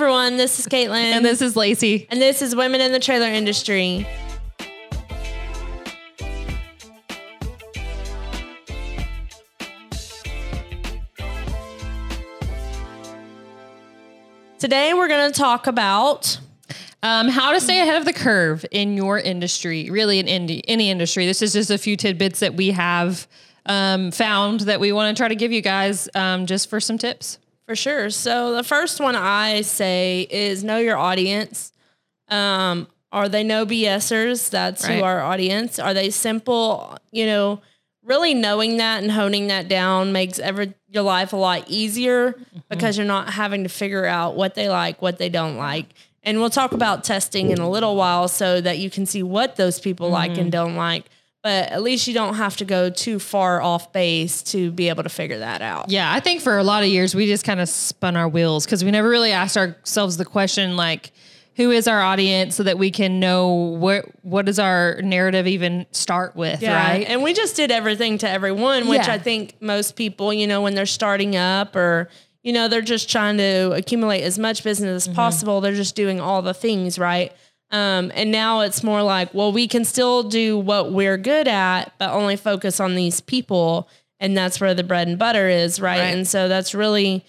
everyone. This is Caitlin. And this is Lacey. and this is Women in the Trailer Industry. Today we're going to talk about Um, how to stay ahead of the curve in your industry, really in any, any industry. This is just a few tidbits that we have um, found that we want to try to give you guys um, just for some tips. For sure. So the first one I say is know your audience. Um, are they no BSers? That's Right. who our audience. Are they simple? You know, really knowing that and honing that down makes every your life a lot easier because you're not having to figure out what they like, what they don't like. And we'll talk about testing in a little while so that you can see what those people like and don't like. But at least you don't have to go too far off base to be able to figure that out. Yeah, I think for a lot of years we just kind of spun our wheels because we never really asked ourselves the question like, who is our audience so that we can know what what does our narrative even start with, right? And we just did everything to everyone, which Yeah. I think most people, you know, when they're starting up or, you know, they're just trying to accumulate as much business Mm-hmm. as possible. They're just doing all the things, right? Um, and now it's more like, well, we can still do what we're good at, but only focus on these people. And that's where the bread and butter is, right? Right. And so that's really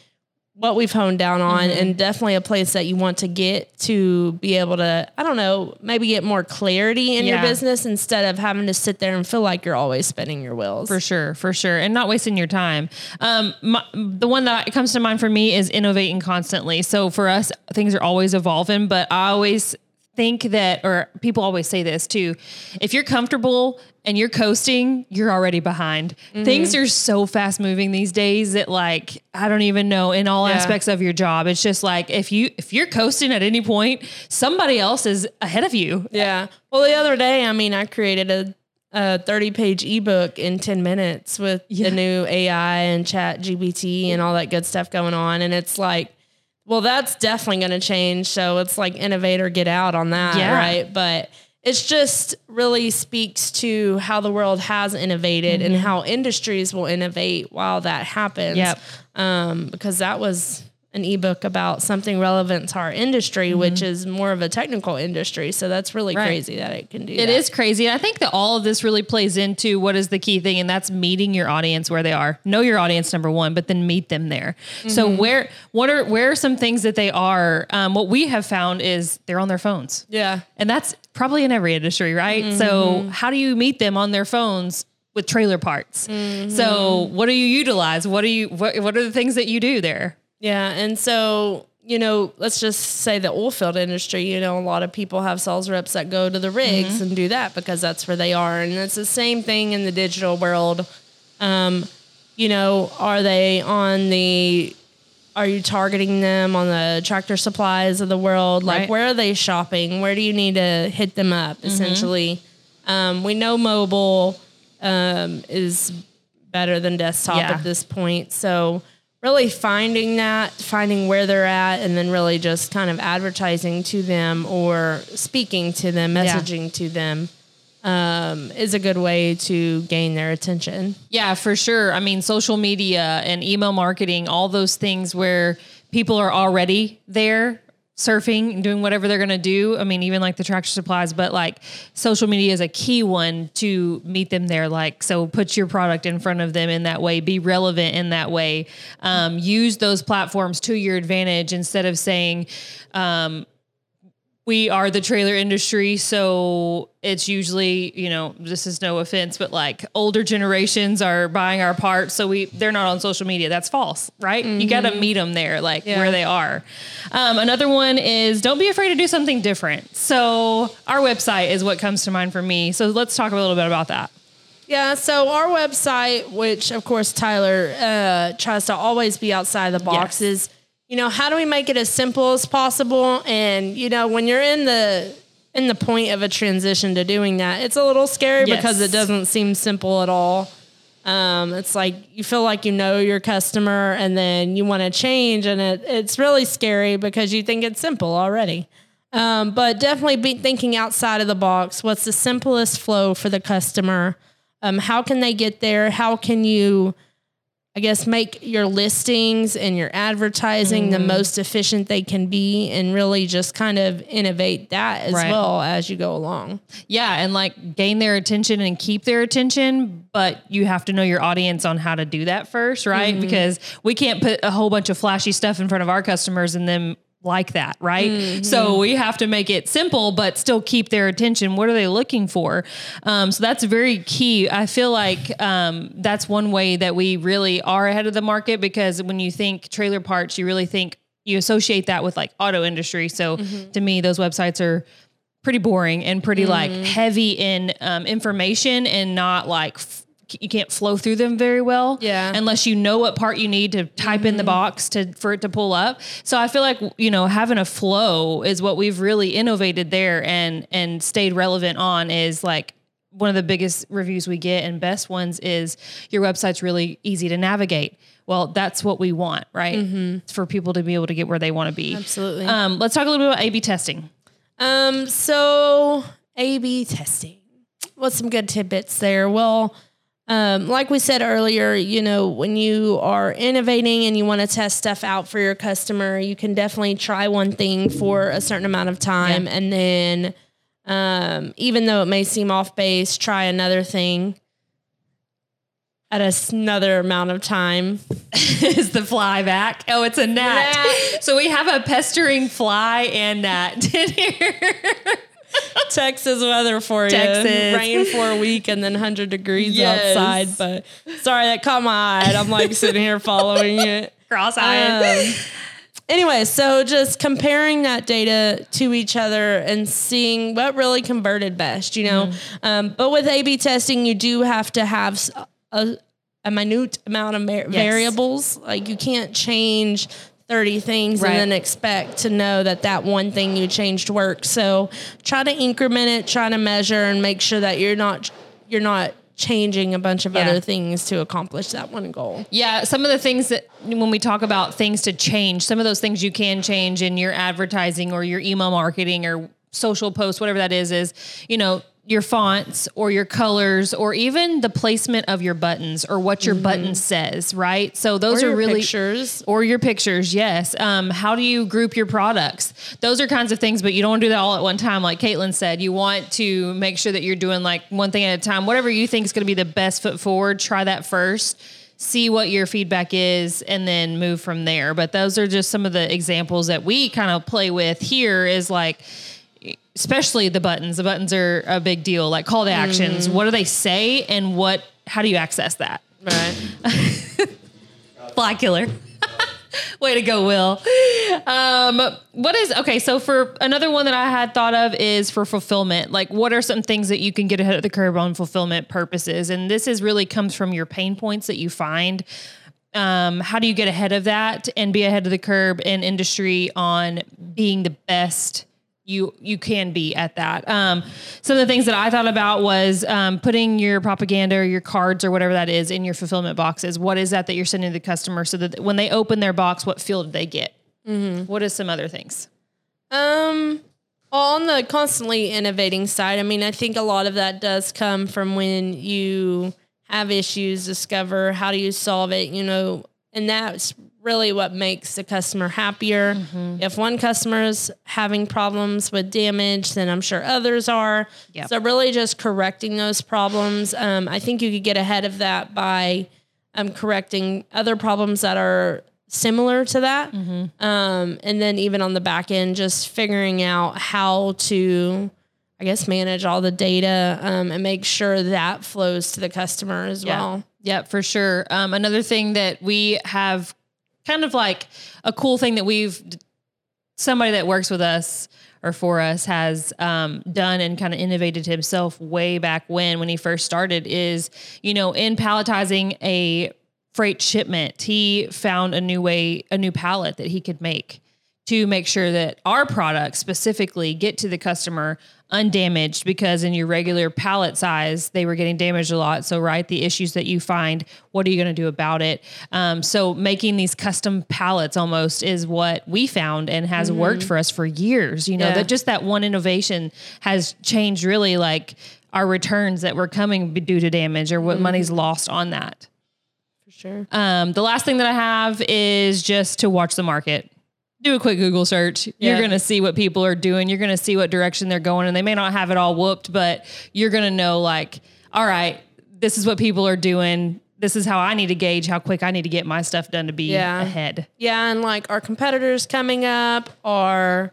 what we've honed down on Mm-hmm. and definitely a place that you want to get to be able to i don't know maybe get more clarity in your business instead of having to sit there and feel like you're always spinning your wheels For sure, for sure, and not wasting your time. Um, my, the one that comes to mind for me is innovating constantly. So for us, things are always evolving, but I always think that, or people always say this too: if you're comfortable and you're coasting, you're already behind. Mm-hmm. Things are so fast moving these days that, like, I don't even know in all Yeah. aspects of your job. It's just like if you if you're coasting at any point, somebody else is ahead of you. yeah well the other day i mean i created a, a 30 page ebook in 10 minutes with Yeah. the new ai and chat gpt and all that good stuff going on and it's like well that's definitely going to change so it's like innovate or get out on that Yeah. right but it's just really speaks to how the world has innovated and how industries will innovate while that happens. Yep. Um, because that was an ebook about something relevant to our industry, which is more of a technical industry. So that's really Right. crazy that it can do It that. is crazy. I think that all of this really plays into what is the key thing, and that's meeting your audience where they are. Know your audience number one, but then meet them there. So Mm-hmm. where what are where are some things that they are? Um, what we have found is they're on their phones, Yeah. and that's probably in every industry, right? So Mm-hmm. how do you meet them on their phones? With trailer parts. Mm-hmm. So what do you utilize? What do you what, what are the things that you do there? Yeah. And so, you know, let's just say the oil field industry, you know, a lot of people have sales reps that go to the rigs and do that because that's where they are. And it's the same thing in the digital world. Um, you know, are they on the are you targeting them on the tractor supplies of the world? Like Right. where are they shopping? Where do you need to hit them up essentially? Um, we know mobile um, is better than desktop Yeah. at this point. So really finding that, finding where they're at, and then really just kind of advertising to them or speaking to them, Yeah. messaging to them um, is a good way to gain their attention. Yeah, for sure. I mean, social media and email marketing, all those things where people are already there surfing and doing whatever they're going to do. I mean, even like the tractor supplies, but like social media is a key one to meet them there. Like, so put your product in front of them in that way, be relevant in that way. Um, use those platforms to your advantage instead of saying, um, we are the trailer industry, so it's usually, you know, this is no offense, but like older generations are buying our parts, so we they're not on social media. That's false, right? You got to meet them there, like Yeah. where they are. Um, another one is don't be afraid to do something different. So our website is what comes to mind for me. So let's talk a little bit about that. Yeah, so our website, which of course Tyler uh, tries to always be outside the boxes. Yes. You know how do we make it as simple as possible? And you know when you're in the in the point of a transition to doing that, it's a little scary Yes. because it doesn't seem simple at all. Um, it's like you feel like you know your customer, and then you want to change, and it, it's really scary because you think it's simple already. Um, but definitely be thinking outside of the box. What's the simplest flow for the customer? Um, how can they get there? How can you I guess make your listings and your advertising Mm-hmm. the most efficient they can be and really just kind of innovate that as Right. well as you go along. Yeah, and like gain their attention and keep their attention, but you have to know your audience on how to do that first, right? Because we can't put a whole bunch of flashy stuff in front of our customers and then like that, right? So we have to make it simple, but still keep their attention. What are they looking for? Um, so that's very key. I feel like um, that's one way that we really are ahead of the market because when you think trailer parts, you really think you associate that with like auto industry. So to me, those websites are pretty boring and pretty like heavy in um, information and not like you can't flow through them very well Yeah. unless you know what part you need to type in the box to for it to pull up so i feel like you know having a flow is what we've really innovated there and and stayed relevant on is like one of the biggest reviews we get and best ones is your website's really easy to navigate well that's what we want right for people to be able to get where they want to be Absolutely. um, let's talk a little bit about a b testing Um, so A B testing. What's some good tidbits there? Well, um, like we said earlier, you know, when you are innovating and you want to test stuff out for your customer, you can definitely try one thing for a certain amount of time Yeah. and then um, even though it may seem off base, try another thing at another amount of time. is the fly back. Oh, it's a gnat. Gnat. So we have a pestering fly and gnat in here. Texas weather for you. Texas. Rain for a week and then 100 degrees Yes. outside. But sorry, that caught my eye. and I'm like sitting here following it. Cross-eyed. Um, anyway, so just comparing that data to each other and seeing what really converted best, you know. Um, but with A B testing, you do have to have a minute amount of mar- variables. Like you can't change 30 things Right. and then expect to know that that one thing you changed works. So try to increment it, try to measure and make sure that you're not you're not changing a bunch of Yeah. other things to accomplish that one goal. Yeah, some of the things that when we talk about things to change, some of those things you can change in your advertising or your email marketing or social posts, whatever that is, is, you know, your fonts or your colors or even the placement of your buttons or what your button says, right? So those Mm-hmm. Or are your really pictures. or your pictures, yes. Um, how do you group your products? Those are kinds of things, but you don't want to do that all at one time. Like Caitlin said, you want to make sure that you're doing like one thing at a time. Whatever you think is going to be the best foot forward, try that first. See what your feedback is, and then move from there. But those are just some of the examples that we kind of play with here. Is like especially the buttons. The buttons are a big deal. Like call to actions. What do they say, and what? How do you access that? Right. Fly killer. Way to go, Will. Um, what is okay? So for another one that I had thought of is for fulfillment. Like, what are some things that you can get ahead of the curve on fulfillment purposes? And this is really comes from your pain points that you find. Um, how do you get ahead of that and be ahead of the curve in industry on being the best you you can be at that. Um, some of the things that I thought about was um, putting your propaganda or your cards or whatever that is in your fulfillment boxes. What is that that you're sending to the customer so that when they open their box, what feel do they get? What is some other things? Um, on the constantly innovating side, I mean, I think a lot of that does come from when you have issues, discover how do you solve it, you know, and that's really what makes the customer happier. If one customer is having problems with damage, then I'm sure others are. Yep. So really just correcting those problems. Um, I think you could get ahead of that by um, correcting other problems that are similar to that. Um, and then even on the back end, just figuring out how to, I guess, manage all the data um, and make sure that flows to the customer as well. Yeah, for sure. Um, another thing that we have kind of like a cool thing that we've somebody that works with us or for us has um, done and kind of innovated himself way back when when he first started is you know in palletizing a freight shipment he found a new way a new pallet that he could make to make sure that our products specifically get to the customer undamaged because in your regular pallet size they were getting damaged a lot so right the issues that you find what are you going to do about it um, so making these custom pallets almost is what we found and has worked for us for years you know Yeah. that just that one innovation has changed really like our returns that were coming due to damage or what money's lost on that For sure. Um, the last thing that I have is just to watch the market. Do a quick Google search. You're going to see what people are doing. You're going to see what direction they're going, and they may not have it all whooped, but you're going to know, like, all right, this is what people are doing. This is how I need to gauge how quick I need to get my stuff done to be Yeah. ahead. Yeah, and like our competitors coming up are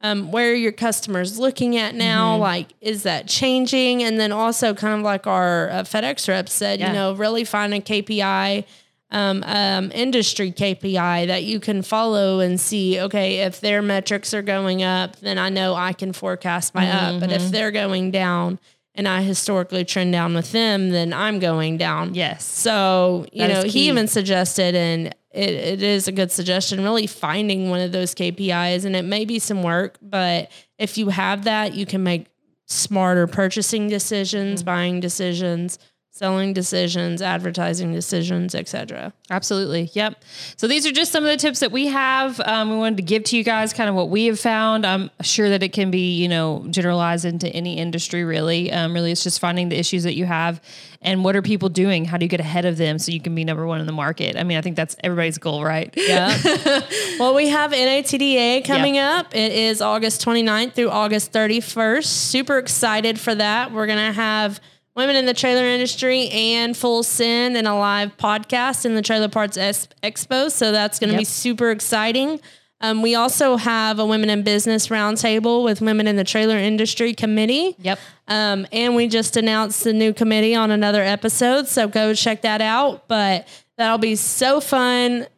um, where are your customers looking at now? Mm-hmm. Like, is that changing? And then also, kind of like our uh, FedEx rep said, Yeah. you know, really find a KPI, um, um, industry KPI that you can follow and see. Okay, if their metrics are going up, then I know I can forecast my up. But Mm-hmm. if they're going down, and I historically trend down with them, then I'm going down. Yes. So, you That know, he even suggested, and it, it is a good suggestion, really finding one of those KPIs. And it may be some work, but if you have that, you can make smarter purchasing Mm-hmm. decisions, buying decisions, selling decisions, advertising decisions, etc. Absolutely. Yep. So these are just some of the tips that we have. Um, we wanted to give to you guys kind of what we have found. I'm sure that it can be, you know, generalized into any industry really. Um, really, it's just finding the issues that you have and what are people doing? How do you get ahead of them so you can be number one in the market? I mean, I think that's everybody's goal, right? Yeah. well, we have NATDA coming up. It is August 29th through August 31st. Super excited for that. We're going to have women in the trailer industry and Full Send and a live podcast in the Trailer Parts Expo. So that's going to be super exciting. Um, we also have a Women in Business roundtable with Women in the Trailer Industry Committee. Yep. Um, and we just announced the new committee on another episode. So go check that out. But that'll be so fun.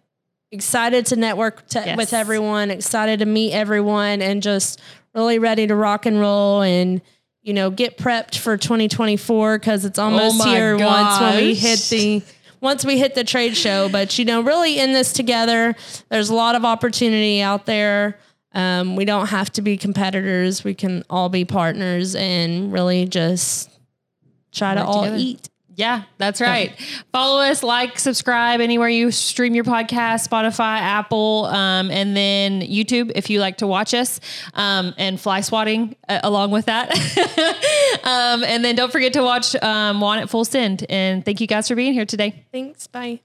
Excited to network to, Yes. with everyone, excited to meet everyone, and just really ready to rock and roll and, you know, get prepped for 2024 because it's almost my here once when we hit the. Once we hit the trade show, but you know, really in this together, there's a lot of opportunity out there. Um, we don't have to be competitors. We can all be partners and really just try to all together. eat. Yeah, that's right. Follow us, like, subscribe anywhere you stream your podcast, Spotify, Apple, um, and then YouTube if you like to watch us, um, and fly swatting uh, along with that. um, and then don't forget to watch um, Want It Full Send. And thank you guys for being here today. Thanks. Bye.